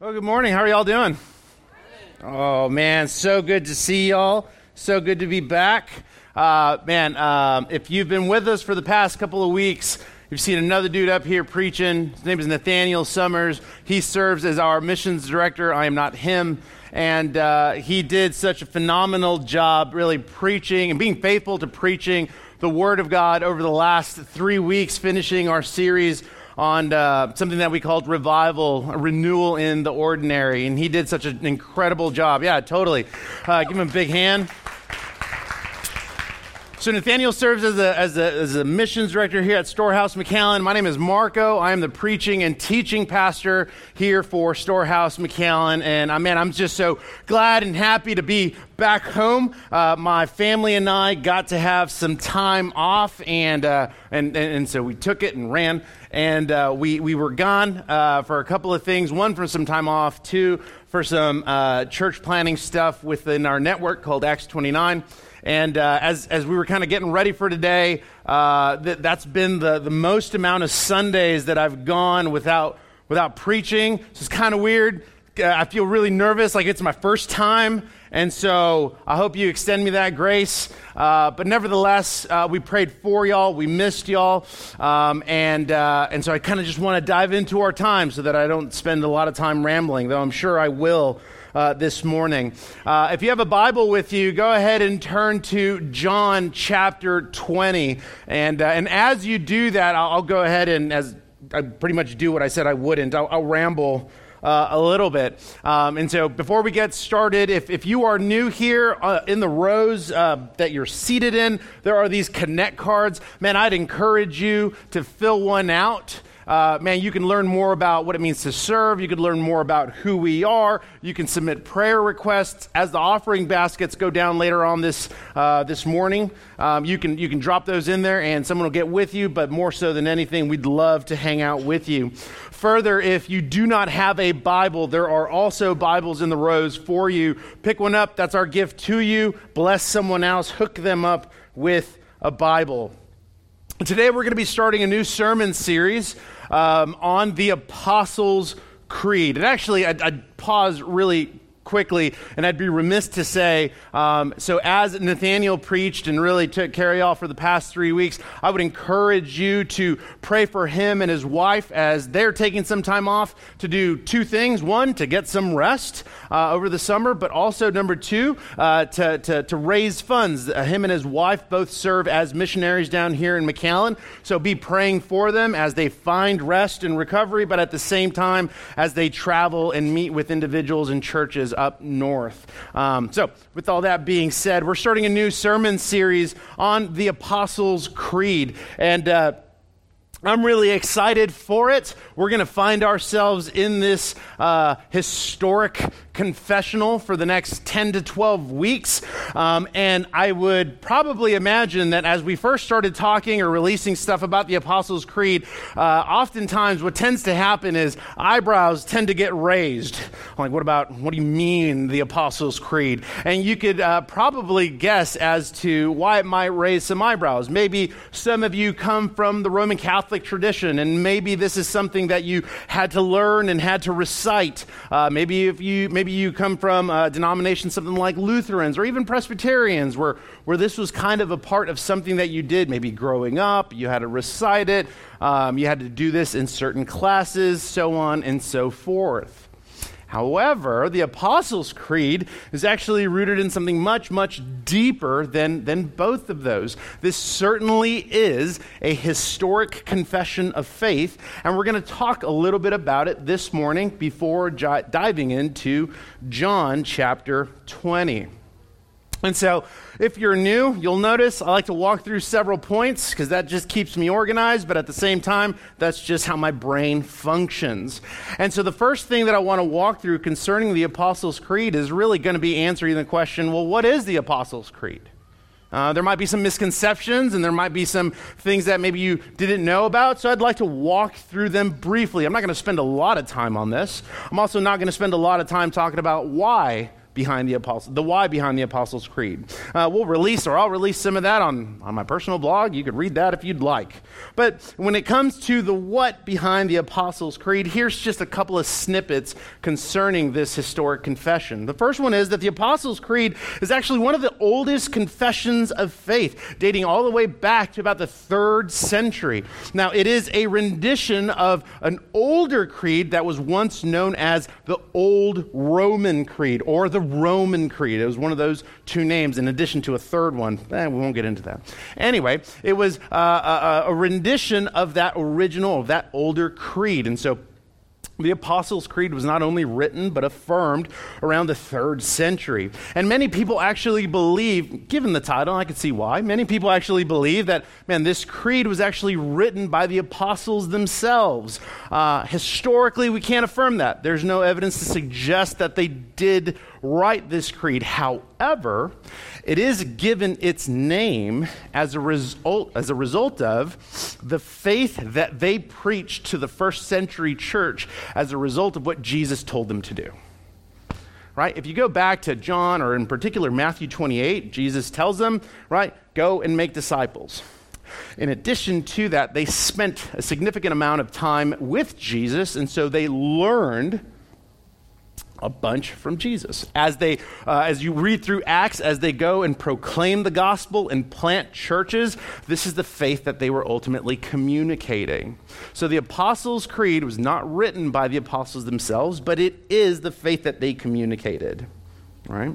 Well, good morning. How are y'all doing? Oh, man, so good to see y'all. So good to be back. Uh, man, um, if you've been with us for the past couple of weeks, you've seen another dude up here preaching. His name is Nathaniel Summers. He serves as our missions director. I am not him. And uh, he did such a phenomenal job, really preaching and being faithful to preaching the Word of God over the last three weeks, finishing our series on uh, something that we called revival, renewal in the ordinary. And he did such an incredible job. Yeah, totally. Uh, give him a big hand. So Nathaniel serves as a, as, a, as a missions director here at Storehouse McAllen. My name is Marco. I am the preaching and teaching pastor here for Storehouse McAllen. And uh, man, I'm just so glad and happy to be back home. Uh, my family and I got to have some time off, and, uh, and, and, and, so we took it and ran. And uh, we, we were gone uh, for a couple of things one, for some time off, two, for some uh, church planning stuff within our network called Acts 29. And uh, as, as we were kind of getting ready for today, uh, th- that's been the, the most amount of Sundays that I've gone without, without preaching. So it's kind of weird. I feel really nervous, like it's my first time. And so I hope you extend me that grace. Uh, but nevertheless, uh, we prayed for y'all. We missed y'all. Um, and, uh, and so I kind of just want to dive into our time so that I don't spend a lot of time rambling, though I'm sure I will uh, this morning. Uh, if you have a Bible with you, go ahead and turn to John chapter 20. And, uh, and as you do that, I'll, I'll, go ahead and, as I pretty much do what I said I wouldn't, I'll, I'll ramble. Uh, a little bit. Um, and so, before we get started, if, if you are new here uh, in the rows uh, that you're seated in, there are these connect cards. Man, I'd encourage you to fill one out uh, man, you can learn more about what it means to serve. You can learn more about who we are. You can submit prayer requests as the offering baskets go down later on this uh, this morning. Um, you can you can drop those in there, and someone will get with you. But more so than anything, we'd love to hang out with you. Further, if you do not have a Bible, there are also Bibles in the rows for you. Pick one up. That's our gift to you. Bless someone else. Hook them up with a Bible. Today, we're going to be starting a new sermon series um, on the Apostles' Creed. And actually, I'd, I'd pause really quickly, and I'd be remiss to say um, so, as Nathaniel preached and really took care carry off for the past three weeks, I would encourage you to pray for him and his wife as they're taking some time off to do two things. One, to get some rest uh, over the summer, but also, number two, uh, to, to, to, raise funds. Uh, him and his wife both serve as missionaries down here in McAllen, so be praying for them as they find rest and recovery, but at the same time, as they travel and meet with individuals and churches up north. Um, so, with all that being said, we're starting a new sermon series on the Apostles' Creed. And uh, I'm really excited for it. We're going to find ourselves in this uh, historic confessional for the next 10 to 12 weeks. Um, and I would probably imagine that as we first started talking or releasing stuff about the Apostles' Creed, uh, oftentimes what tends to happen is eyebrows tend to get raised. Like, what about, what do you mean, the Apostles' Creed? And you could uh, probably guess as to why it might raise some eyebrows. Maybe some of you come from the Roman Catholic tradition, and maybe this is something that you had to learn and had to recite. Uh, maybe if you, maybe Maybe you come from a denomination, something like Lutherans or even Presbyterians, where, where this was kind of a part of something that you did, maybe growing up, you had to recite it, um, you had to do this in certain classes, so on and so forth. However, the Apostles' Creed is actually rooted in something much, much deeper than, than both of those. This certainly is a historic confession of faith, and we're going to talk a little bit about it this morning before diving into John chapter 20. And so, if you're new, you'll notice I like to walk through several points because that just keeps me organized, but at the same time, that's just how my brain functions. And so, the first thing that I want to walk through concerning the Apostles' Creed is really going to be answering the question well, what is the Apostles' Creed? Uh, there might be some misconceptions and there might be some things that maybe you didn't know about, so I'd like to walk through them briefly. I'm not going to spend a lot of time on this. I'm also not going to spend a lot of time talking about why behind the apostle, the why behind the Apostles' Creed. Uh, we'll release, or I'll release some of that on, on my personal blog. You could read that if you'd like. But when it comes to the what behind the Apostles' Creed, here's just a couple of snippets concerning this historic confession. The first one is that the Apostles' Creed is actually one of the oldest confessions of faith, dating all the way back to about the third century. Now, it is a rendition of an older creed that was once known as the Old Roman Creed or the Roman Creed. It was one of those two names in addition to a third one. Eh, we won't get into that. Anyway, it was uh, a, a rendition of that original, of that older creed. And so the Apostles' Creed was not only written but affirmed around the third century. And many people actually believe, given the title, I can see why, many people actually believe that, man, this creed was actually written by the apostles themselves. Uh, historically, we can't affirm that. There's no evidence to suggest that they did write this creed. However, it is given its name as a result, as a result of the faith that they preached to the first century church as a result of what Jesus told them to do. Right? If you go back to John or in particular Matthew 28, Jesus tells them, right, go and make disciples. In addition to that, they spent a significant amount of time with Jesus, and so they learned a bunch from Jesus. As they, uh, as you read through Acts, as they go and proclaim the gospel and plant churches, this is the faith that they were ultimately communicating. So the Apostles' Creed was not written by the apostles themselves, but it is the faith that they communicated. Right?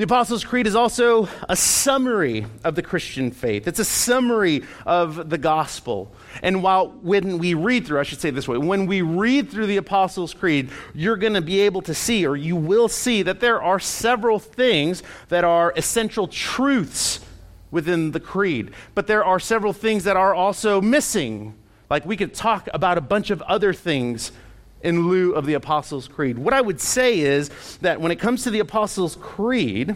The Apostles' Creed is also a summary of the Christian faith. It's a summary of the gospel. And while when we read through, I should say this way, when we read through the Apostles' Creed, you're going to be able to see, or you will see, that there are several things that are essential truths within the creed. But there are several things that are also missing. Like we could talk about a bunch of other things in lieu of the Apostles' Creed. What I would say is that when it comes to the Apostles' Creed,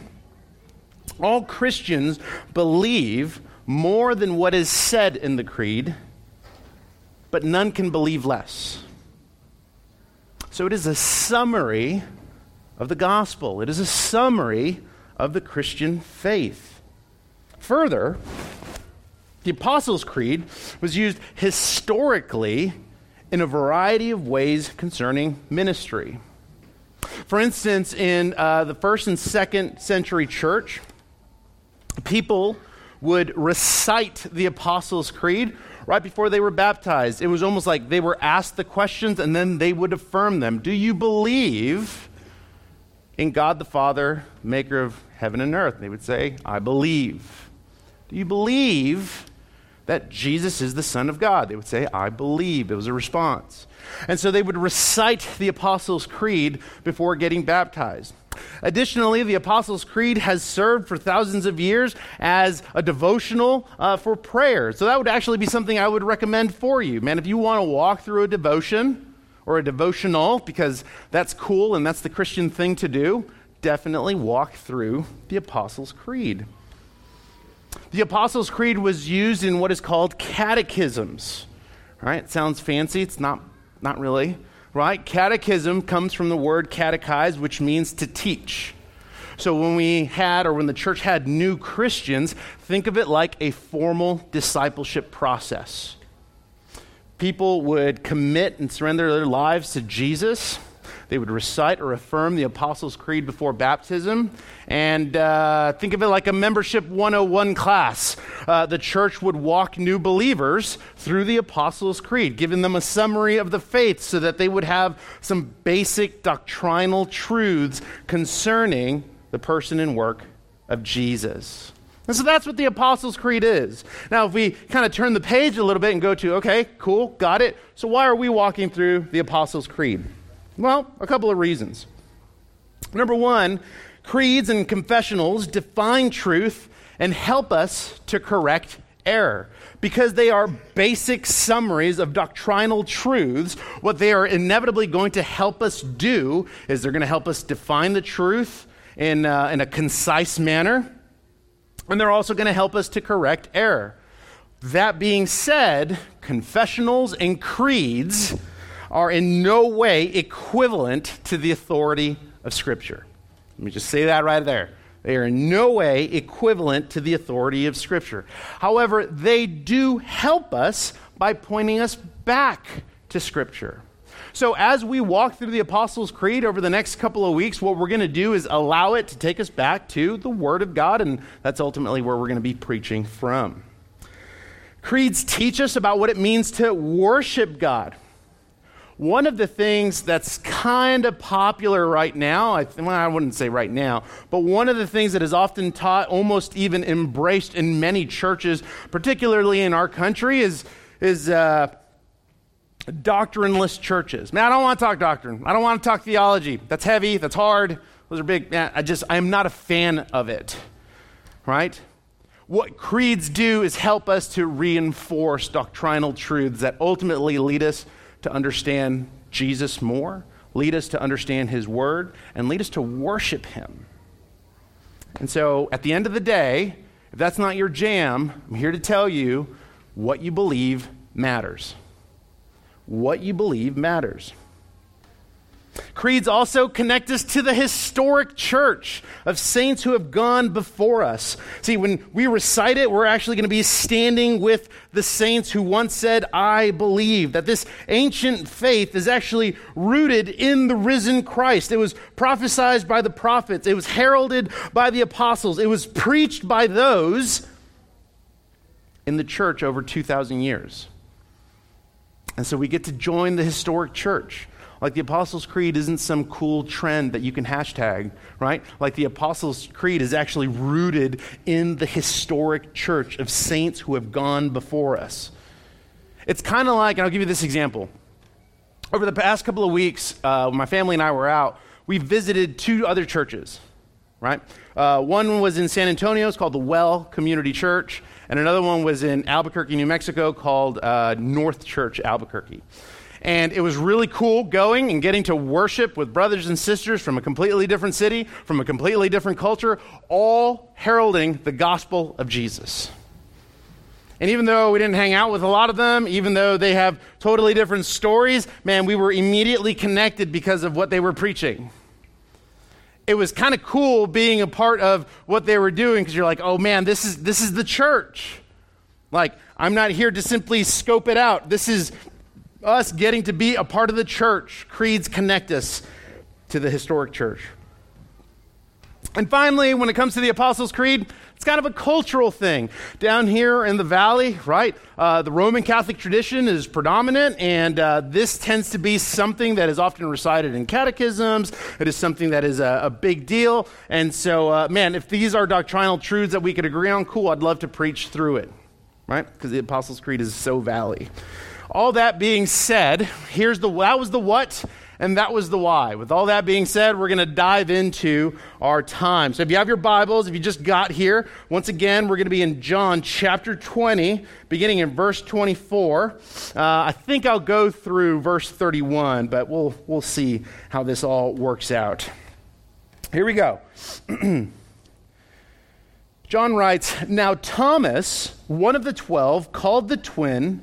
all Christians believe more than what is said in the Creed, but none can believe less. So it is a summary of the gospel, it is a summary of the Christian faith. Further, the Apostles' Creed was used historically in a variety of ways concerning ministry. For instance, in uh, the first and second century church, people would recite the Apostles' Creed right before they were baptized. It was almost like they were asked the questions and then they would affirm them. Do you believe in God the Father, maker of heaven and earth? They would say, I believe. Do you believe that Jesus is the Son of God. They would say, I believe. It was a response. And so they would recite the Apostles' Creed before getting baptized. Additionally, the Apostles' Creed has served for thousands of years as a devotional uh, for prayer. So that would actually be something I would recommend for you. Man, if you want to walk through a devotion or a devotional, because that's cool and that's the Christian thing to do, definitely walk through the Apostles' Creed. The Apostles' Creed was used in what is called catechisms. Right? It sounds fancy. It's not, not really. Right? Catechism comes from the word catechize, which means to teach. So when we had, or when the church had new Christians, think of it like a formal discipleship process. People would commit and surrender their lives to Jesus they would recite or affirm the Apostles' Creed before baptism. And uh, think of it like a membership 101 class. Uh, the church would walk new believers through the Apostles' Creed, giving them a summary of the faith so that they would have some basic doctrinal truths concerning the person and work of Jesus. And so that's what the Apostles' Creed is. Now, if we kind of turn the page a little bit and go to, okay, cool, got it. So why are we walking through the Apostles' Creed? Well, a couple of reasons. Number one, creeds and confessionals define truth and help us to correct error. Because they are basic summaries of doctrinal truths, what they are inevitably going to help us do is they're going to help us define the truth in, uh, in a concise manner, and they're also going to help us to correct error. That being said, confessionals and creeds are in no way equivalent to the authority of Scripture. Let me just say that right there. They are in no way equivalent to the authority of Scripture. However, they do help us by pointing us back to Scripture. So, as we walk through the Apostles' Creed over the next couple of weeks, what we're going to do is allow it to take us back to the Word of God, and that's ultimately where we're going to be preaching from. Creeds teach us about what it means to worship God. One of the things that's kind of popular right now, I, well, I wouldn't say right now, but one of the things that is often taught, almost even embraced in many churches, particularly in our country, is, is uh, doctrineless churches. Man, I don't want to talk doctrine. I don't want to talk theology. That's heavy. That's hard. Those are big. Man, I just, I'm not a fan of it. Right? What creeds do is help us to reinforce doctrinal truths that ultimately lead us to understand Jesus more, lead us to understand his word, and lead us to worship him. And so at the end of the day, if that's not your jam, I'm here to tell you what you believe matters what you believe matters. Creeds also connect us to the historic church of saints who have gone before us. See, when we recite it, we're actually going to be standing with the saints who once said, I believe. That this ancient faith is actually rooted in the risen Christ. It was prophesied by the prophets, it was heralded by the apostles, it was preached by those in the church over 2,000 years. And so we get to join the historic church. Like the Apostles' Creed isn't some cool trend that you can hashtag, right? Like the Apostles' Creed is actually rooted in the historic church of saints who have gone before us. It's kind of like, and I'll give you this example. Over the past couple of weeks, uh, my family and I were out, we visited two other churches, right? Uh, one was in San Antonio, it's called the Well Community Church and another one was in Albuquerque, New Mexico, called uh, North Church Albuquerque. And it was really cool going and getting to worship with brothers and sisters from a completely different city, from a completely different culture, all heralding the gospel of Jesus. And even though we didn't hang out with a lot of them, even though they have totally different stories, man, we were immediately connected because of what they were preaching it was kind of cool being a part of what they were doing because you're like, oh man, this is this is the church. Like, I'm not here to simply scope it out. This is us getting to be a part of the church. Creeds connect us to the historic church. And finally, when it comes to the Apostles' Creed, it's kind of a cultural thing. Down here in the valley, right, uh, the Roman Catholic tradition is predominant, and uh, this tends to be something that is often recited in catechisms. It is something that is a, a big deal. And so, uh, man, if these are doctrinal truths that we could agree on, cool, I'd love to preach through it, right? Because the Apostles' Creed is so valley. All that being said, here's the that was the what and that was the why. With all that being said, we're going to dive into our time. So if you have your Bibles, if you just got here, once again, we're going to be in John chapter 20, beginning in verse 24. Uh, I think I'll go through verse 31, but we'll, we'll see how this all works out. Here we go. John writes Now Thomas, one of the twelve, called the twin,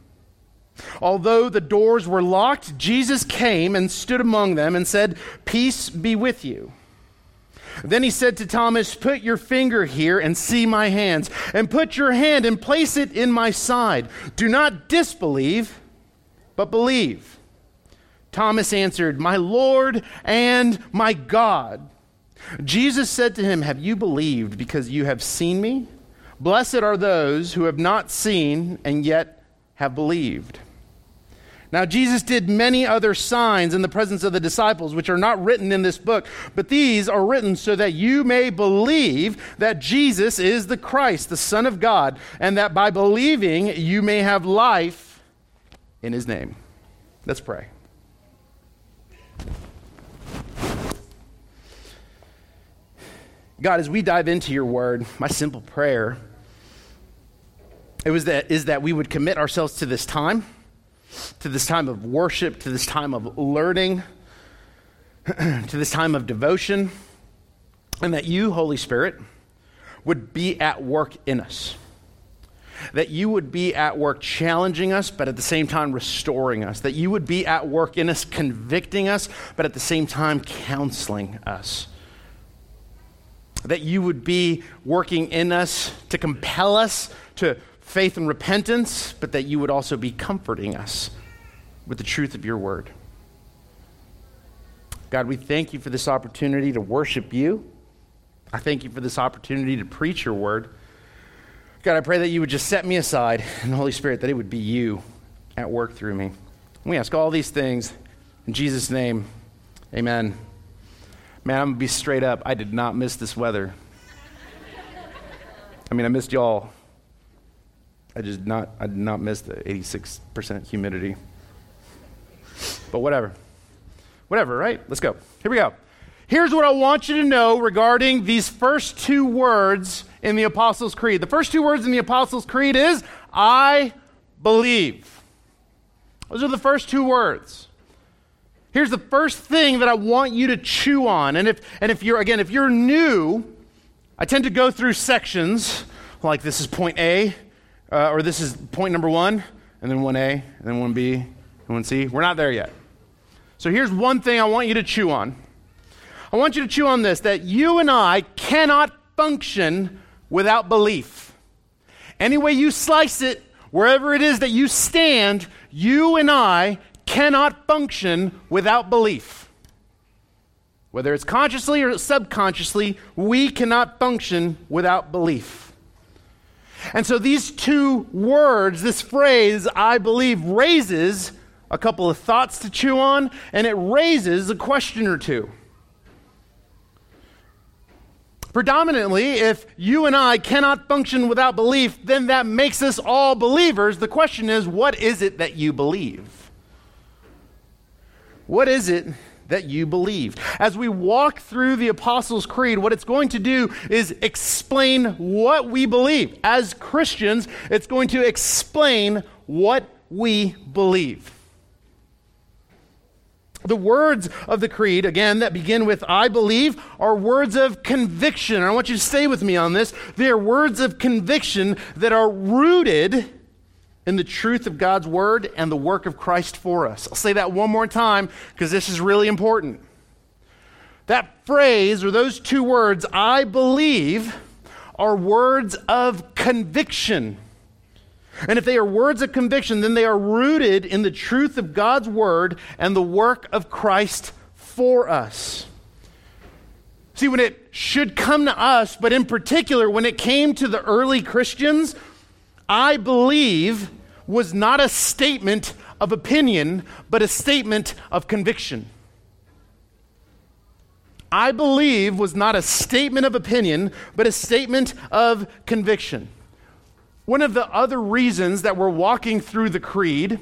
Although the doors were locked, Jesus came and stood among them and said, Peace be with you. Then he said to Thomas, Put your finger here and see my hands, and put your hand and place it in my side. Do not disbelieve, but believe. Thomas answered, My Lord and my God. Jesus said to him, Have you believed because you have seen me? Blessed are those who have not seen and yet have believed. Now, Jesus did many other signs in the presence of the disciples, which are not written in this book, but these are written so that you may believe that Jesus is the Christ, the Son of God, and that by believing you may have life in his name. Let's pray. God, as we dive into your word, my simple prayer it was that, is that we would commit ourselves to this time, to this time of worship, to this time of learning, to this time of devotion, and that you, Holy Spirit, would be at work in us. That you would be at work challenging us, but at the same time restoring us. That you would be at work in us, convicting us, but at the same time counseling us that you would be working in us to compel us to faith and repentance, but that you would also be comforting us with the truth of your word. God, we thank you for this opportunity to worship you. I thank you for this opportunity to preach your word. God, I pray that you would just set me aside the Holy Spirit, that it would be you at work through me. We ask all these things in Jesus' name. Amen. Man, I'm going to be straight up. I did not miss this weather. I mean, I missed y'all. I just not, I did not miss the 86% humidity. But whatever. Whatever, right? Let's go. Here we go. Here's what I want you to know regarding these first two words in the Apostles' Creed. The first two words in the Apostles' Creed is, I believe. Those are the first two words. Here's the first thing that I want you to chew on. And if, and if you're, again, if you're new, I tend to go through sections like this is point A, uh, or this is point number one, and then 1A, and then 1B, and 1C. We're not there yet. So here's one thing I want you to chew on. I want you to chew on this that you and I cannot function without belief. Any way you slice it, wherever it is that you stand, you and I cannot function without belief. Whether it's consciously or subconsciously, we cannot function without belief. And so these two words, this phrase, I believe, raises a couple of thoughts to chew on, and it raises a question or two. Predominantly, if you and I cannot function without belief, then that makes us all believers. The question is, what is it that you believe? What is it that you believe? As we walk through the Apostles' Creed, what it's going to do is explain what we believe. As Christians, it's going to explain what we believe. The words of the creed, again, that begin with I believe, are words of conviction. And I want you to stay with me on this. They are words of conviction that are rooted in the truth of God's word and the work of Christ for us. I'll say that one more time because this is really important. That phrase or those two words, I believe, are words of conviction. And if they are words of conviction, then they are rooted in the truth of God's word and the work of Christ for us. See, when it should come to us, but in particular, when it came to the early Christians, I believe was not a statement of opinion, but a statement of conviction. I believe was not a statement of opinion, but a statement of conviction. One of the other reasons that we're walking through the creed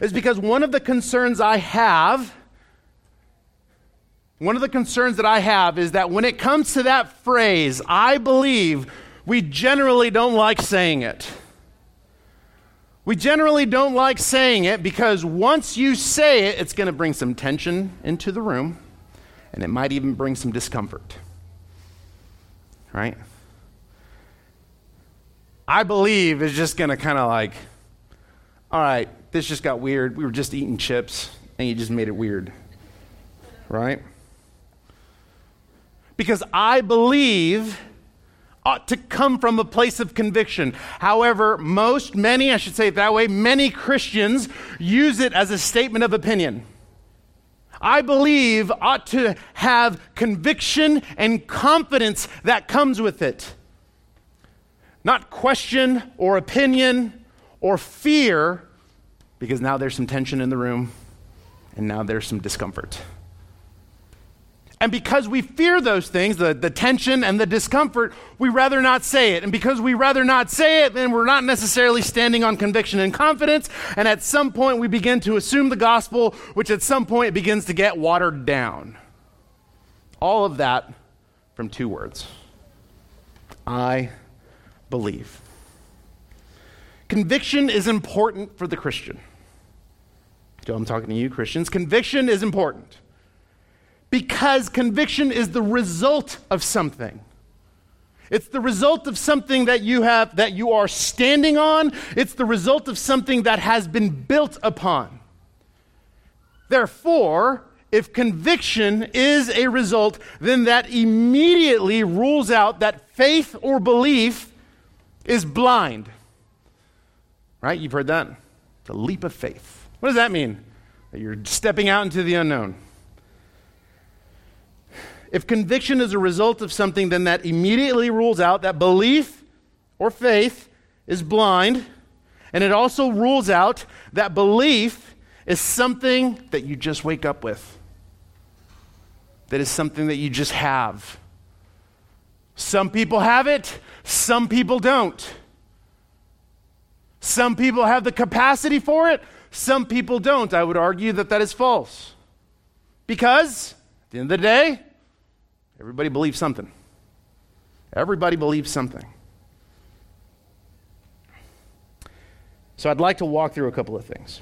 is because one of the concerns I have, one of the concerns that I have is that when it comes to that phrase, I believe, we generally don't like saying it. We generally don't like saying it because once you say it, it's going to bring some tension into the room and it might even bring some discomfort. Right? I believe is just going to kind of like, all right, this just got weird. We were just eating chips and you just made it weird. Right? Because I believe ought to come from a place of conviction. However, most, many, I should say it that way, many Christians use it as a statement of opinion. I believe ought to have conviction and confidence that comes with it. Not question or opinion or fear, because now there's some tension in the room and now there's some discomfort. And because we fear those things, the, the tension and the discomfort, we rather not say it. And because we rather not say it, then we're not necessarily standing on conviction and confidence. And at some point, we begin to assume the gospel, which at some point begins to get watered down. All of that from two words I believe. Conviction is important for the Christian. So I'm talking to you, Christians. Conviction is important because conviction is the result of something. It's the result of something that you have that you are standing on. It's the result of something that has been built upon. Therefore, if conviction is a result, then that immediately rules out that faith or belief is blind. Right? You've heard that. The leap of faith. What does that mean? That you're stepping out into the unknown. If conviction is a result of something, then that immediately rules out that belief or faith is blind. And it also rules out that belief is something that you just wake up with, that is something that you just have. Some people have it, some people don't. Some people have the capacity for it, some people don't. I would argue that that is false. Because, at the end of the day, Everybody believes something. Everybody believes something. So I'd like to walk through a couple of things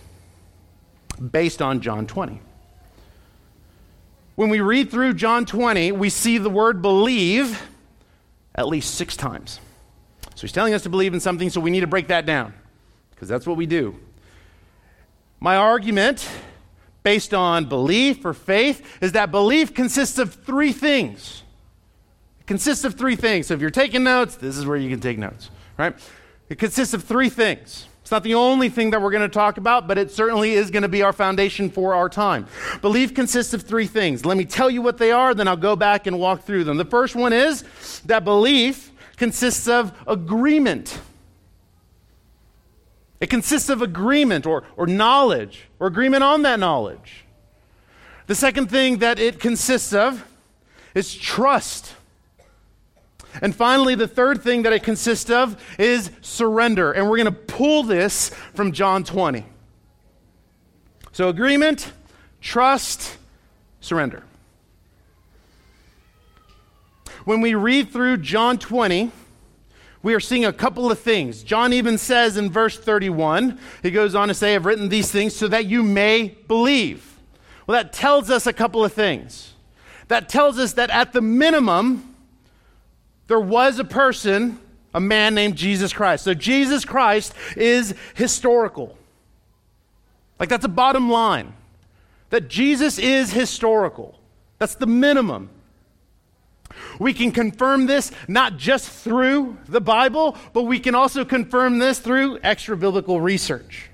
based on John 20. When we read through John 20, we see the word believe at least six times. So he's telling us to believe in something, so we need to break that down because that's what we do. My argument based on belief or faith is that belief consists of three things. It consists of three things. So if you're taking notes, this is where you can take notes, right? It consists of three things. It's not the only thing that we're going to talk about, but it certainly is going to be our foundation for our time. Belief consists of three things. Let me tell you what they are, then I'll go back and walk through them. The first one is that belief consists of agreement. It consists of agreement or, or knowledge or agreement on that knowledge. The second thing that it consists of is trust. And finally, the third thing that it consists of is surrender. And we're going to pull this from John 20. So, agreement, trust, surrender. When we read through John 20, we are seeing a couple of things. John even says in verse 31, he goes on to say, I've written these things so that you may believe. Well, that tells us a couple of things. That tells us that at the minimum, there was a person, a man named Jesus Christ. So Jesus Christ is historical. Like, that's a bottom line. That Jesus is historical. That's the minimum. We can confirm this not just through the Bible, but we can also confirm this through extra biblical research.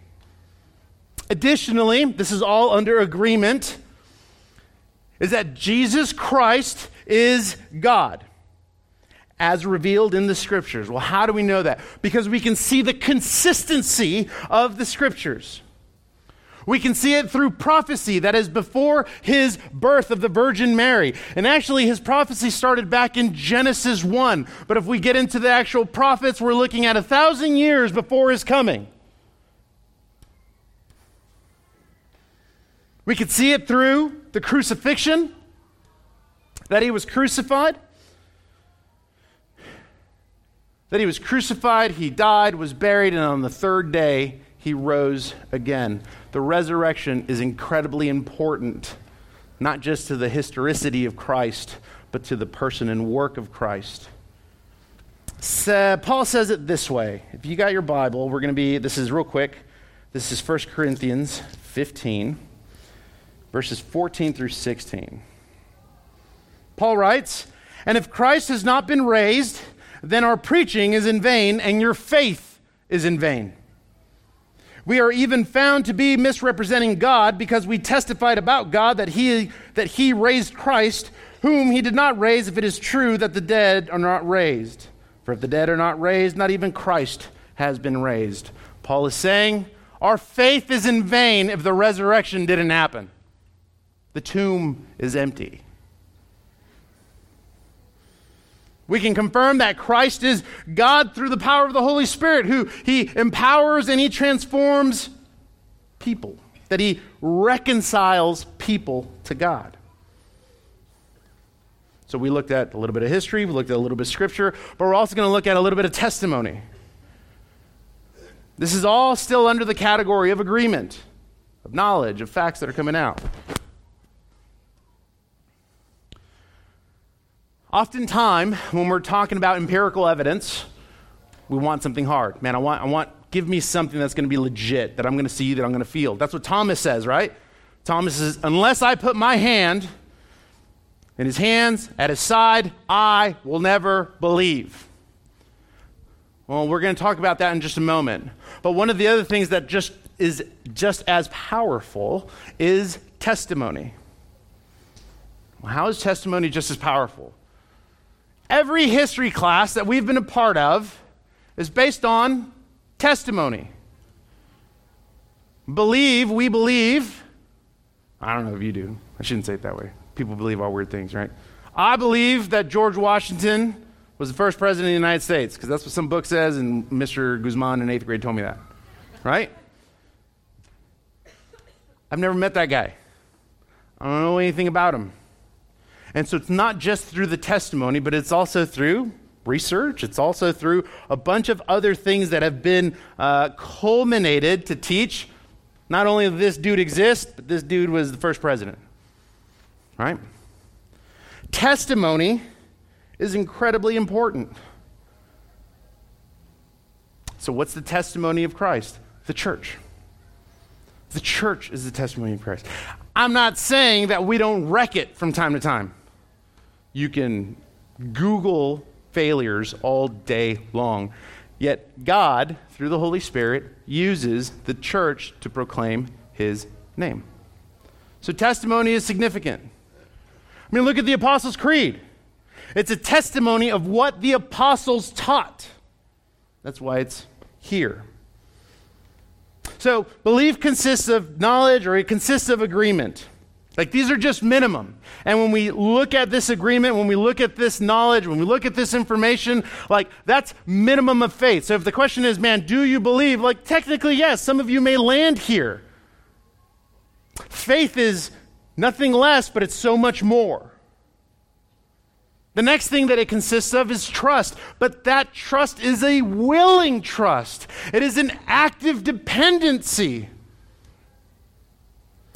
Additionally, this is all under agreement, is that Jesus Christ is God as revealed in the scriptures. Well, how do we know that? Because we can see the consistency of the scriptures. We can see it through prophecy that is before his birth of the Virgin Mary. And actually, his prophecy started back in Genesis 1. But if we get into the actual prophets, we're looking at a thousand years before his coming. We could see it through the crucifixion, that he was crucified. That he was crucified, he died, was buried, and on the third day, he rose again. The resurrection is incredibly important, not just to the historicity of Christ, but to the person and work of Christ. So, Paul says it this way. If you got your Bible, we're going to be, this is real quick. This is 1 Corinthians 15, verses 14 through 16. Paul writes, And if Christ has not been raised, then our preaching is in vain, and your faith is in vain. We are even found to be misrepresenting God because we testified about God that he, that he raised Christ, whom he did not raise, if it is true that the dead are not raised. For if the dead are not raised, not even Christ has been raised. Paul is saying, Our faith is in vain if the resurrection didn't happen. The tomb is empty. We can confirm that Christ is God through the power of the Holy Spirit, who He empowers and He transforms people, that He reconciles people to God. So we looked at a little bit of history, we looked at a little bit of scripture, but we're also going to look at a little bit of testimony. This is all still under the category of agreement, of knowledge, of facts that are coming out. Oftentimes, when we're talking about empirical evidence, we want something hard. Man, I want, I want, give me something that's going to be legit, that I'm going to see, that I'm going to feel. That's what Thomas says, right? Thomas says, unless I put my hand in his hands, at his side, I will never believe. Well, we're going to talk about that in just a moment. But one of the other things that just is just as powerful is testimony. Well, how is testimony just as powerful? Every history class that we've been a part of is based on testimony. Believe, we believe. I don't know if you do. I shouldn't say it that way. People believe all weird things, right? I believe that George Washington was the first president of the United States because that's what some book says, and Mr. Guzman in eighth grade told me that, right? I've never met that guy. I don't know anything about him. And so it's not just through the testimony, but it's also through research. It's also through a bunch of other things that have been uh, culminated to teach not only this dude exists, but this dude was the first president. Right? Testimony is incredibly important. So, what's the testimony of Christ? The church. The church is the testimony of Christ. I'm not saying that we don't wreck it from time to time. You can Google failures all day long. Yet God, through the Holy Spirit, uses the church to proclaim his name. So testimony is significant. I mean, look at the Apostles' Creed. It's a testimony of what the apostles taught. That's why it's here. So, belief consists of knowledge or it consists of agreement. Like these are just minimum. And when we look at this agreement, when we look at this knowledge, when we look at this information, like that's minimum of faith. So if the question is, man, do you believe? Like technically, yes, some of you may land here. Faith is nothing less, but it's so much more. The next thing that it consists of is trust, but that trust is a willing trust. It is an active dependency.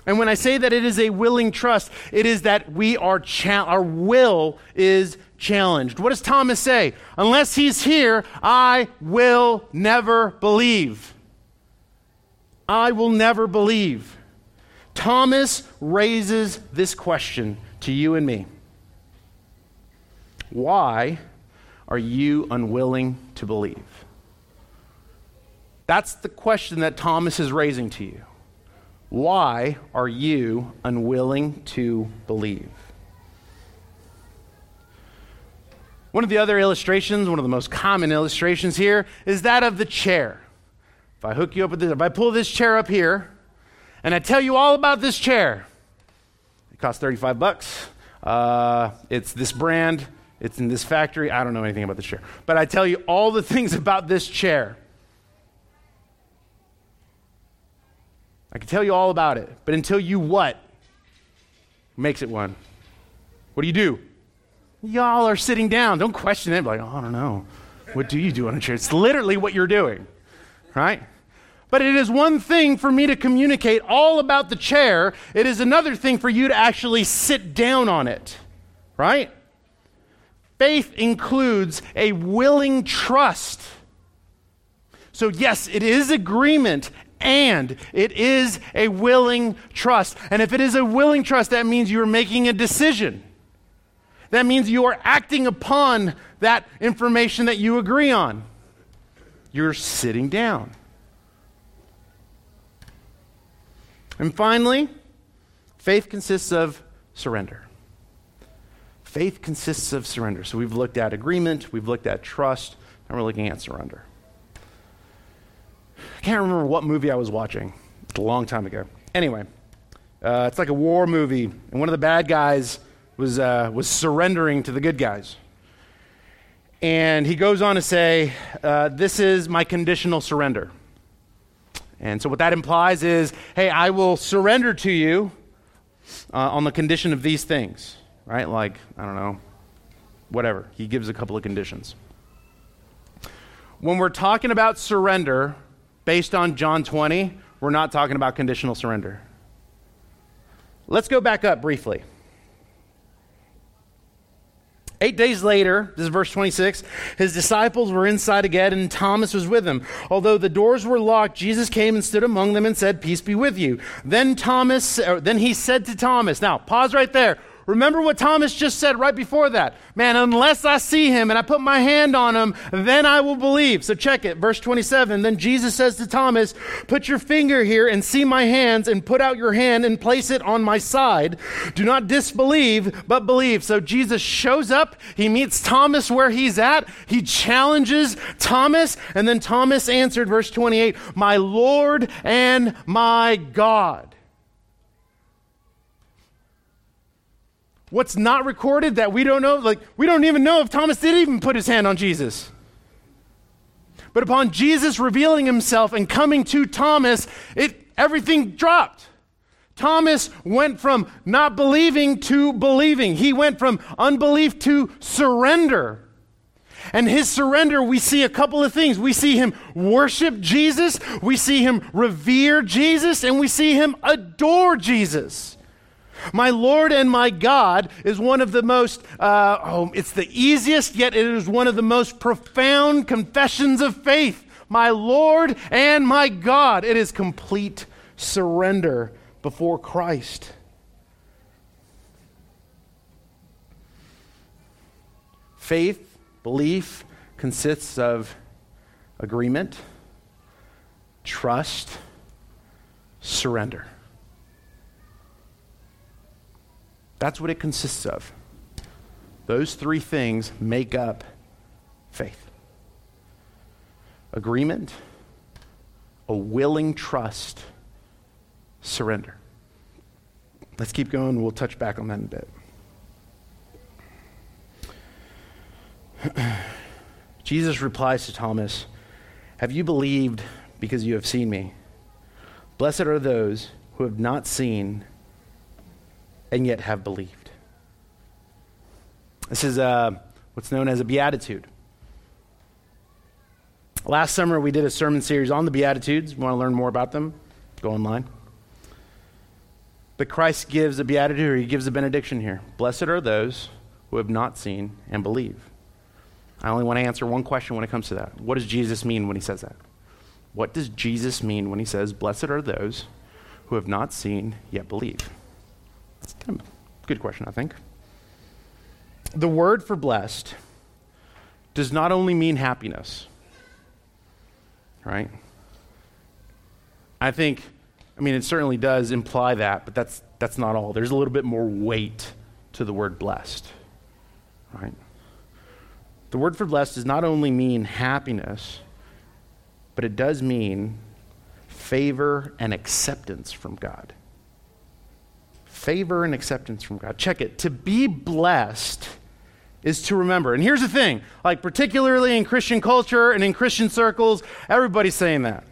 And when I say that it is a willing trust, it is that we are cha- our will is challenged. What does Thomas say? Unless he's here, I will never believe. I will never believe. Thomas raises this question to you and me. Why are you unwilling to believe? That's the question that Thomas is raising to you. Why are you unwilling to believe? One of the other illustrations, one of the most common illustrations here, is that of the chair. If I hook you up with this, if I pull this chair up here, and I tell you all about this chair, it costs 35 bucks. Uh, it's this brand, it's in this factory. I don't know anything about this chair. But I tell you all the things about this chair. I can tell you all about it, but until you what? Makes it one. What do you do? Y'all are sitting down. Don't question it. Like, oh, I don't know. What do you do on a chair? It's literally what you're doing, right? But it is one thing for me to communicate all about the chair. It is another thing for you to actually sit down on it, right? Faith includes a willing trust. So, yes, it is agreement and it is a willing trust. And if it is a willing trust, that means you're making a decision. That means you are acting upon that information that you agree on. You're sitting down. And finally, faith consists of surrender. Faith consists of surrender. So we've looked at agreement, we've looked at trust, and we're looking at surrender. I can't remember what movie I was watching. It's a long time ago. Anyway, uh, it's like a war movie, and one of the bad guys was, uh, was surrendering to the good guys. And he goes on to say, uh, This is my conditional surrender. And so, what that implies is, hey, I will surrender to you uh, on the condition of these things, right? Like, I don't know, whatever. He gives a couple of conditions. When we're talking about surrender based on John 20, we're not talking about conditional surrender. Let's go back up briefly. Eight days later, this is verse 26, his disciples were inside again, and Thomas was with them. Although the doors were locked, Jesus came and stood among them and said, Peace be with you. Then Thomas, then he said to Thomas, Now, pause right there. Remember what Thomas just said right before that. Man, unless I see him and I put my hand on him, then I will believe. So check it. Verse 27. Then Jesus says to Thomas, Put your finger here and see my hands, and put out your hand and place it on my side. Do not disbelieve, but believe. So Jesus shows up. He meets Thomas where he's at. He challenges Thomas. And then Thomas answered, verse 28, My Lord and my God. What's not recorded that we don't know? Like, we don't even know if Thomas did even put his hand on Jesus. But upon Jesus revealing himself and coming to Thomas, it, everything dropped. Thomas went from not believing to believing. He went from unbelief to surrender. And his surrender, we see a couple of things. We see him worship Jesus, we see him revere Jesus, and we see him adore Jesus. My Lord and my God is one of the most, uh, oh, it's the easiest, yet it is one of the most profound confessions of faith. My Lord and my God. It is complete surrender before Christ. Faith, belief, consists of agreement, trust, surrender. That's what it consists of. Those three things make up faith agreement, a willing trust, surrender. Let's keep going. We'll touch back on that in a bit. Jesus replies to Thomas, Have you believed because you have seen me? Blessed are those who have not seen and yet have believed. This is uh, what's known as a beatitude. Last summer, we did a sermon series on the Beatitudes. You want to learn more about them? Go online. But Christ gives a beatitude, or he gives a benediction here. Blessed are those who have not seen and believe. I only want to answer one question when it comes to that. What does Jesus mean when he says that? What does Jesus mean when he says, Blessed are those who have not seen yet believe? It's kind of a good question, I think. The word for blessed does not only mean happiness, right? I think, I mean, it certainly does imply that, but that's, that's not all. There's a little bit more weight to the word blessed, right? The word for blessed does not only mean happiness, but it does mean favor and acceptance from God favor and acceptance from God. Check it. To be blessed is to remember. And here's the thing like, particularly in Christian culture and in Christian circles, everybody's saying that,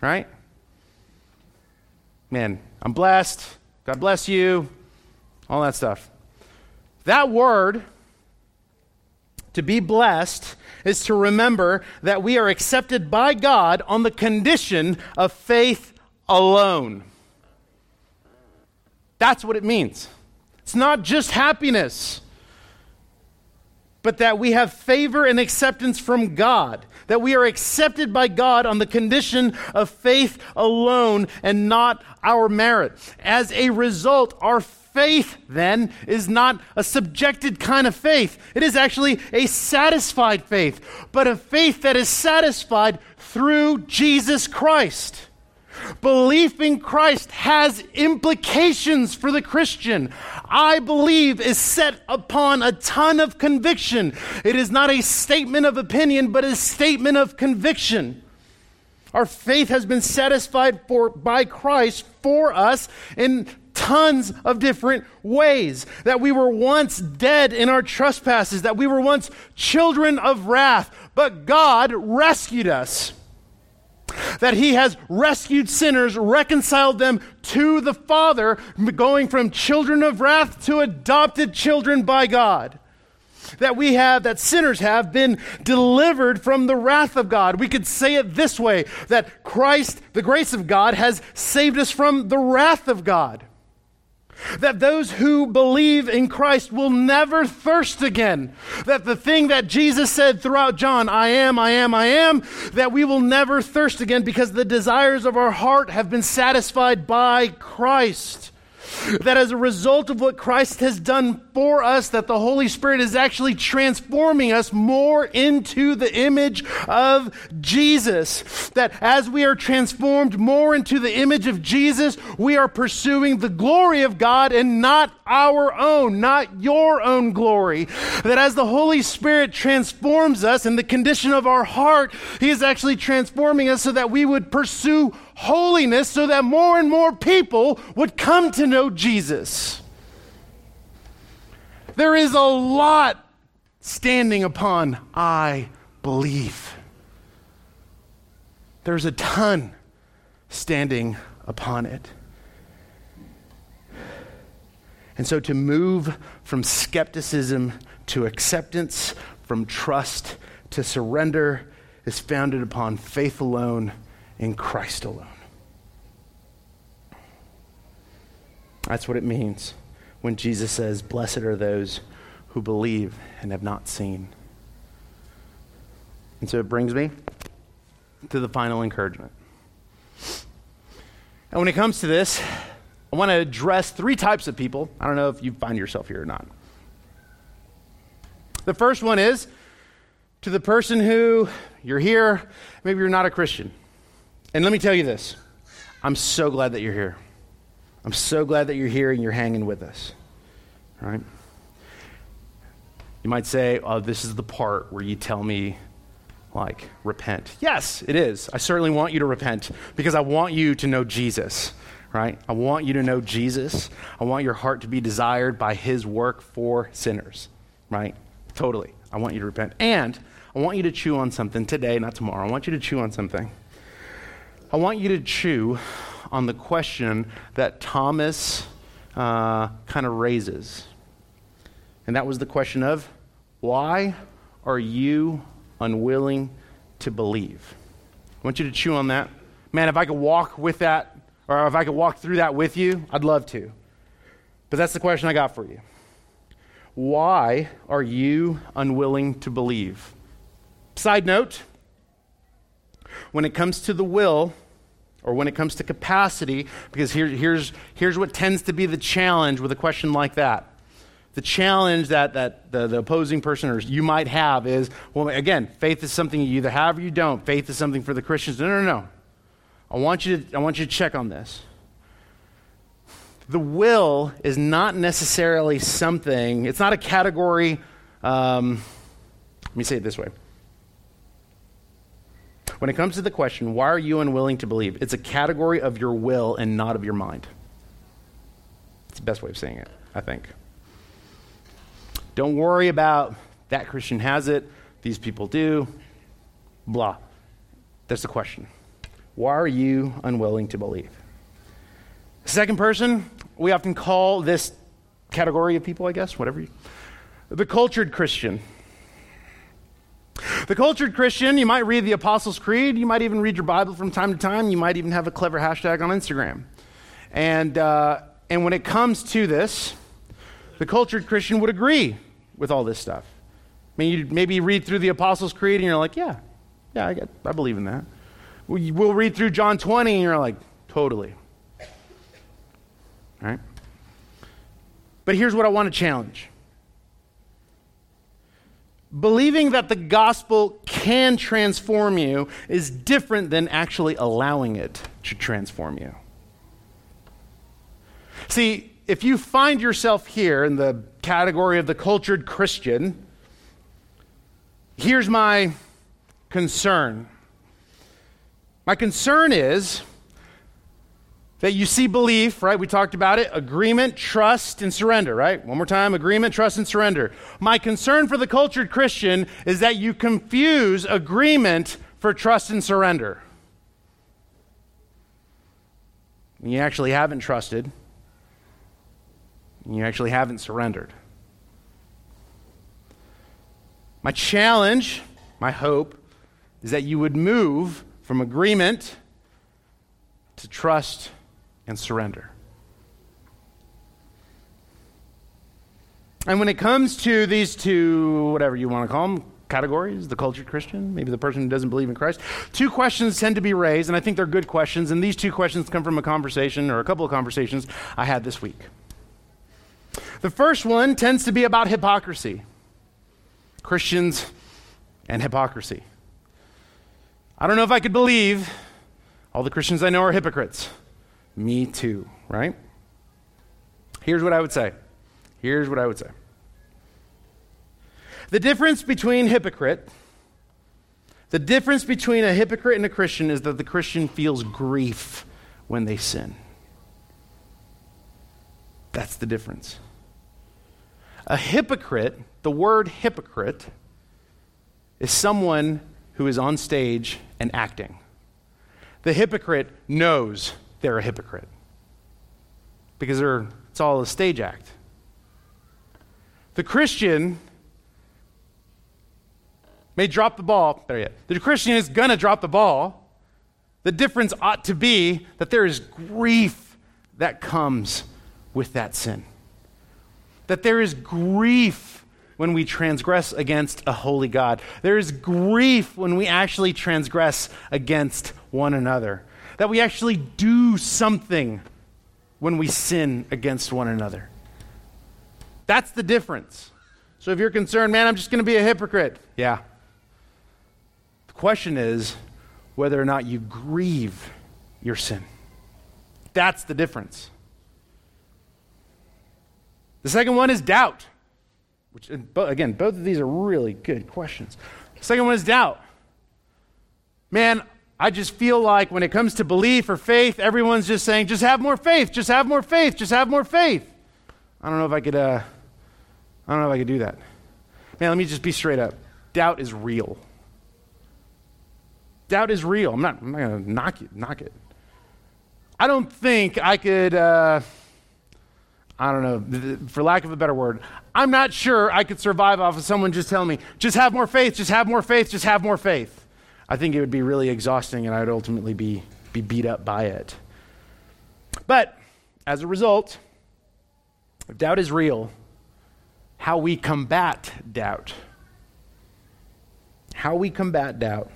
right? Man, I'm blessed. God bless you. All that stuff. That word, to be blessed, is to remember that we are accepted by God on the condition of faith alone. That's what it means. It's not just happiness, but that we have favor and acceptance from God, that we are accepted by God on the condition of faith alone and not our merit. As a result, our faith then is not a subjected kind of faith. It is actually a satisfied faith, but a faith that is satisfied through Jesus Christ. Belief in Christ has implications for the Christian. I believe is set upon a ton of conviction. It is not a statement of opinion, but a statement of conviction. Our faith has been satisfied for, by Christ for us in tons of different ways. That we were once dead in our trespasses, that we were once children of wrath, but God rescued us that he has rescued sinners, reconciled them to the Father, going from children of wrath to adopted children by God. that we have, that sinners have, been delivered from the wrath of God. We could say it this way that Christ, the grace of God, has saved us from the wrath of God. That those who believe in Christ will never thirst again. That the thing that Jesus said throughout John, I am, I am, I am, that we will never thirst again because the desires of our heart have been satisfied by Christ that as a result of what Christ has done for us, that the Holy Spirit is actually transforming us more into the image of Jesus. That as we are transformed more into the image of Jesus, we are pursuing the glory of God and not our own, not your own glory. That as the Holy Spirit transforms us in the condition of our heart, He is actually transforming us so that we would pursue holiness so that more and more people would come to know Jesus. There is a lot standing upon I believe. There's a ton standing upon it. And so to move from skepticism to acceptance, from trust to surrender, is founded upon faith alone in Christ alone. That's what it means when Jesus says, Blessed are those who believe and have not seen. And so it brings me to the final encouragement. And when it comes to this, I want to address three types of people. I don't know if you find yourself here or not. The first one is to the person who you're here, maybe you're not a Christian. And let me tell you this I'm so glad that you're here. I'm so glad that you're here and you're hanging with us. Right? You might say, oh, this is the part where you tell me, like, repent. Yes, it is. I certainly want you to repent because I want you to know Jesus, right? I want you to know Jesus. I want your heart to be desired by his work for sinners, right? Totally. I want you to repent. And I want you to chew on something today, not tomorrow. I want you to chew on something. I want you to chew on the question that Thomas uh, kind of raises. And that was the question of why are you unwilling to believe? I want you to chew on that. Man, if I could walk with that, or if I could walk through that with you, I'd love to. But that's the question I got for you. Why are you unwilling to believe? Side note when it comes to the will, or when it comes to capacity, because here, here's, here's what tends to be the challenge with a question like that. The challenge that, that the, the opposing person or you might have is well, again, faith is something you either have or you don't. Faith is something for the Christians. No, no, no. I want you to, I want you to check on this. The will is not necessarily something, it's not a category. Um, let me say it this way when it comes to the question, why are you unwilling to believe? It's a category of your will and not of your mind. It's the best way of saying it, I think. Don't worry about that Christian has it, these people do, blah. That's the question. Why are you unwilling to believe? Second person, we often call this category of people, I guess, whatever. You, the cultured Christian. The cultured Christian, you might read the Apostles' Creed, you might even read your Bible from time to time, you might even have a clever hashtag on Instagram. And, uh, and when it comes to this, the cultured Christian would agree with all this stuff. I mean, you maybe read through the Apostles' Creed and you're like, yeah, yeah, I, get, I believe in that. We'll read through John 20 and you're like, totally. All right? But here's what I want to challenge Believing that the gospel can transform you is different than actually allowing it to transform you. See, if you find yourself here in the category of the cultured Christian, here's my concern. My concern is that you see belief, right? We talked about it agreement, trust, and surrender, right? One more time agreement, trust, and surrender. My concern for the cultured Christian is that you confuse agreement for trust and surrender. You actually haven't trusted, you actually haven't surrendered. My challenge, my hope, is that you would move from agreement to trust and surrender. And when it comes to these two, whatever you want to call them, categories, the cultured Christian, maybe the person who doesn't believe in Christ, two questions tend to be raised, and I think they're good questions. And these two questions come from a conversation or a couple of conversations I had this week. The first one tends to be about hypocrisy Christians and hypocrisy. I don't know if I could believe all the Christians I know are hypocrites. Me too, right? Here's what I would say. Here's what I would say. The difference between hypocrite, the difference between a hypocrite and a Christian is that the Christian feels grief when they sin. That's the difference. A hypocrite, the word hypocrite, is someone who is on stage and acting. The hypocrite knows they're a hypocrite because it's all a stage act. The Christian may drop the ball. Better yet, the Christian is going to drop the ball. The difference ought to be that there is grief that comes with that sin. That there is grief when we transgress against a holy God. There is grief when we actually transgress against one another. That we actually do something when we sin against one another. That's the difference. So if you're concerned, man, I'm just going to be a hypocrite. Yeah. The question is whether or not you grieve your sin. That's the difference. The second one is doubt. Which, again, both of these are really good questions. The second one is doubt. Man, I just feel like when it comes to belief or faith, everyone's just saying, just have more faith, just have more faith, just have more faith. I don't know if I could, uh, I don't know if I could do that. Man, let me just be straight up. Doubt is real. Doubt is real. I'm not, I'm not going to knock it, knock it. I don't think I could, uh, I don't know, for lack of a better word, I'm not sure I could survive off of someone just telling me, just have more faith, just have more faith, just have more faith. I think it would be really exhausting and I would ultimately be, be beat up by it. But as a result, if doubt is real, how we combat doubt, how we combat doubt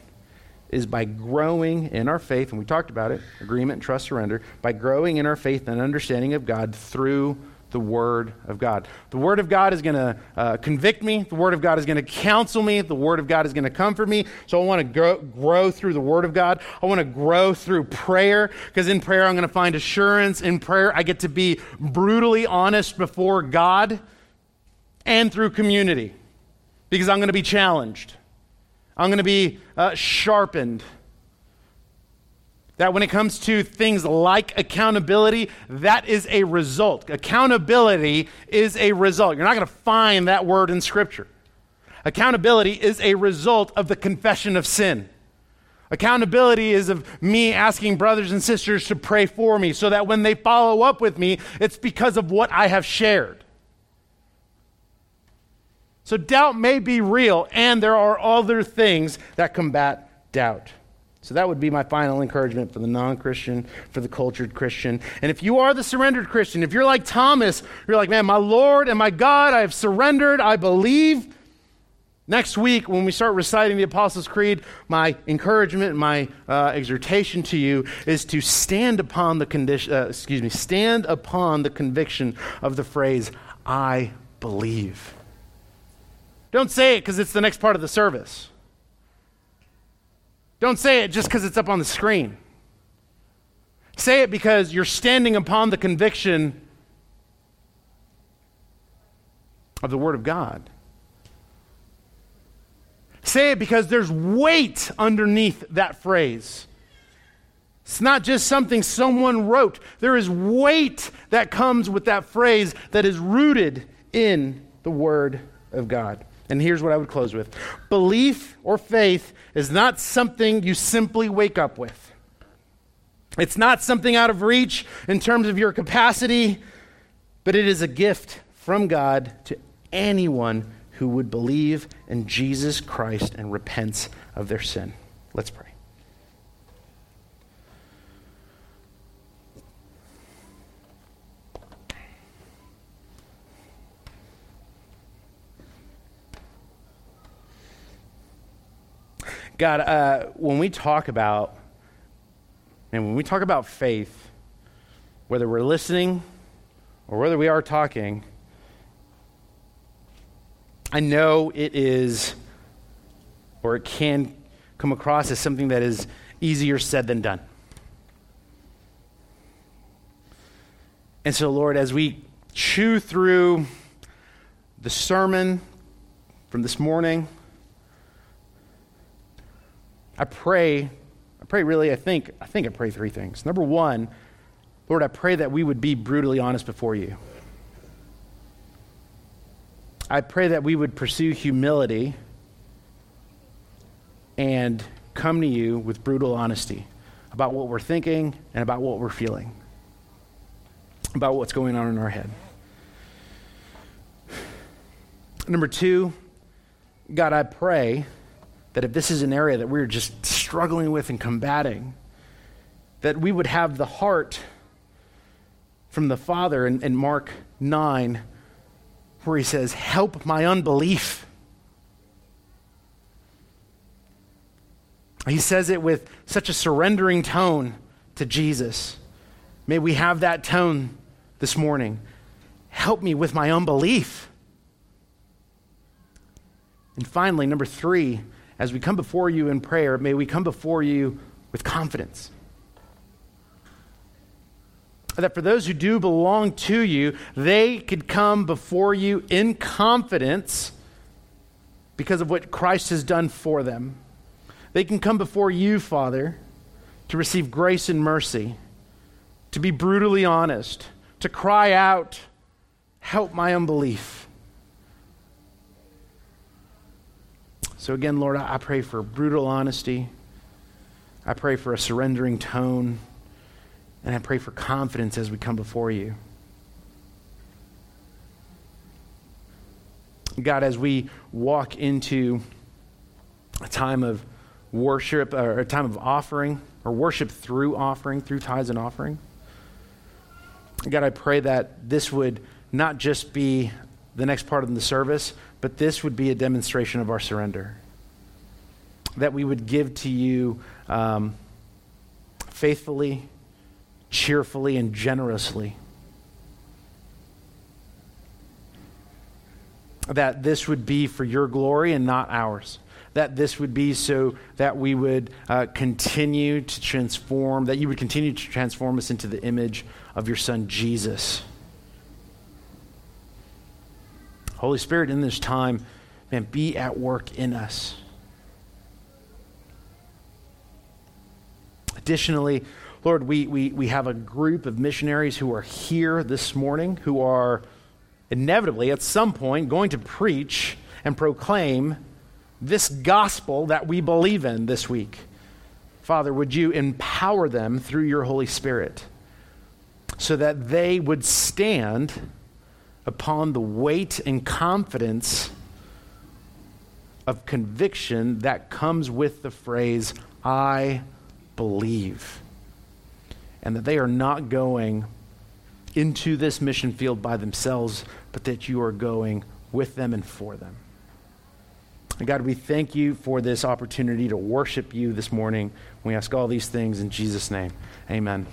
is by growing in our faith, and we talked about it agreement, trust, surrender, by growing in our faith and understanding of God through the Word of God. The Word of God is going to uh, convict me. The Word of God is going to counsel me. The Word of God is going to comfort me. So I want to grow, grow through the Word of God. I want to grow through prayer because in prayer I'm going to find assurance. In prayer I get to be brutally honest before God and through community because I'm going to be challenged. I'm going to be uh, sharpened. That when it comes to things like accountability, that is a result. Accountability is a result. You're not going to find that word in Scripture. Accountability is a result of the confession of sin. Accountability is of me asking brothers and sisters to pray for me so that when they follow up with me, it's because of what I have shared. So doubt may be real, and there are other things that combat doubt. So that would be my final encouragement for the non Christian, for the cultured Christian. And if you are the surrendered Christian, if you're like Thomas, you're like, man, my Lord and my God, I have surrendered, I believe. Next week, when we start reciting the Apostles' Creed, my encouragement, my uh, exhortation to you is to stand upon the condition, uh, excuse me, stand upon the conviction of the phrase, I believe. Don't say it because it's the next part of the service. Don't say it just because it's up on the screen. Say it because you're standing upon the conviction of the Word of God. Say it because there's weight underneath that phrase. It's not just something someone wrote, there is weight that comes with that phrase that is rooted in the Word of God. And here's what I would close with belief or faith is not something you simply wake up with. It's not something out of reach in terms of your capacity, but it is a gift from God to anyone who would believe in Jesus Christ and repents of their sin. Let's pray. God, uh, when we talk about, and when we talk about faith, whether we're listening or whether we are talking, I know it is, or it can come across as something that is easier said than done. And so, Lord, as we chew through the sermon from this morning, I pray, I pray really, I think, I think I pray three things. Number one, Lord, I pray that we would be brutally honest before you. I pray that we would pursue humility and come to you with brutal honesty about what we're thinking and about what we're feeling, about what's going on in our head. Number two, God, I pray that if this is an area that we're just struggling with and combating, that we would have the heart from the Father in, in Mark 9, where he says, Help my unbelief. He says it with such a surrendering tone to Jesus. May we have that tone this morning. Help me with my unbelief. And finally, number three, as we come before you in prayer, may we come before you with confidence. That for those who do belong to you, they could come before you in confidence because of what Christ has done for them. They can come before you, Father, to receive grace and mercy, to be brutally honest, to cry out, Help my unbelief. So, again, Lord, I pray for brutal honesty. I pray for a surrendering tone. And I pray for confidence as we come before you. God, as we walk into a time of worship or a time of offering or worship through offering, through tithes and offering, God, I pray that this would not just be the next part of the service, but this would be a demonstration of our surrender. That we would give to you um, faithfully, cheerfully, and generously. That this would be for your glory and not ours. That this would be so that we would uh, continue to transform, that you would continue to transform us into the image of your Son, Jesus. Holy Spirit, in this time, man, be at work in us. Additionally, Lord, we, we, we have a group of missionaries who are here this morning who are inevitably, at some point, going to preach and proclaim this gospel that we believe in this week. Father, would you empower them through your Holy Spirit so that they would stand upon the weight and confidence of conviction that comes with the phrase, I believe. And that they are not going into this mission field by themselves, but that you are going with them and for them. And God, we thank you for this opportunity to worship you this morning. We ask all these things in Jesus' name. Amen.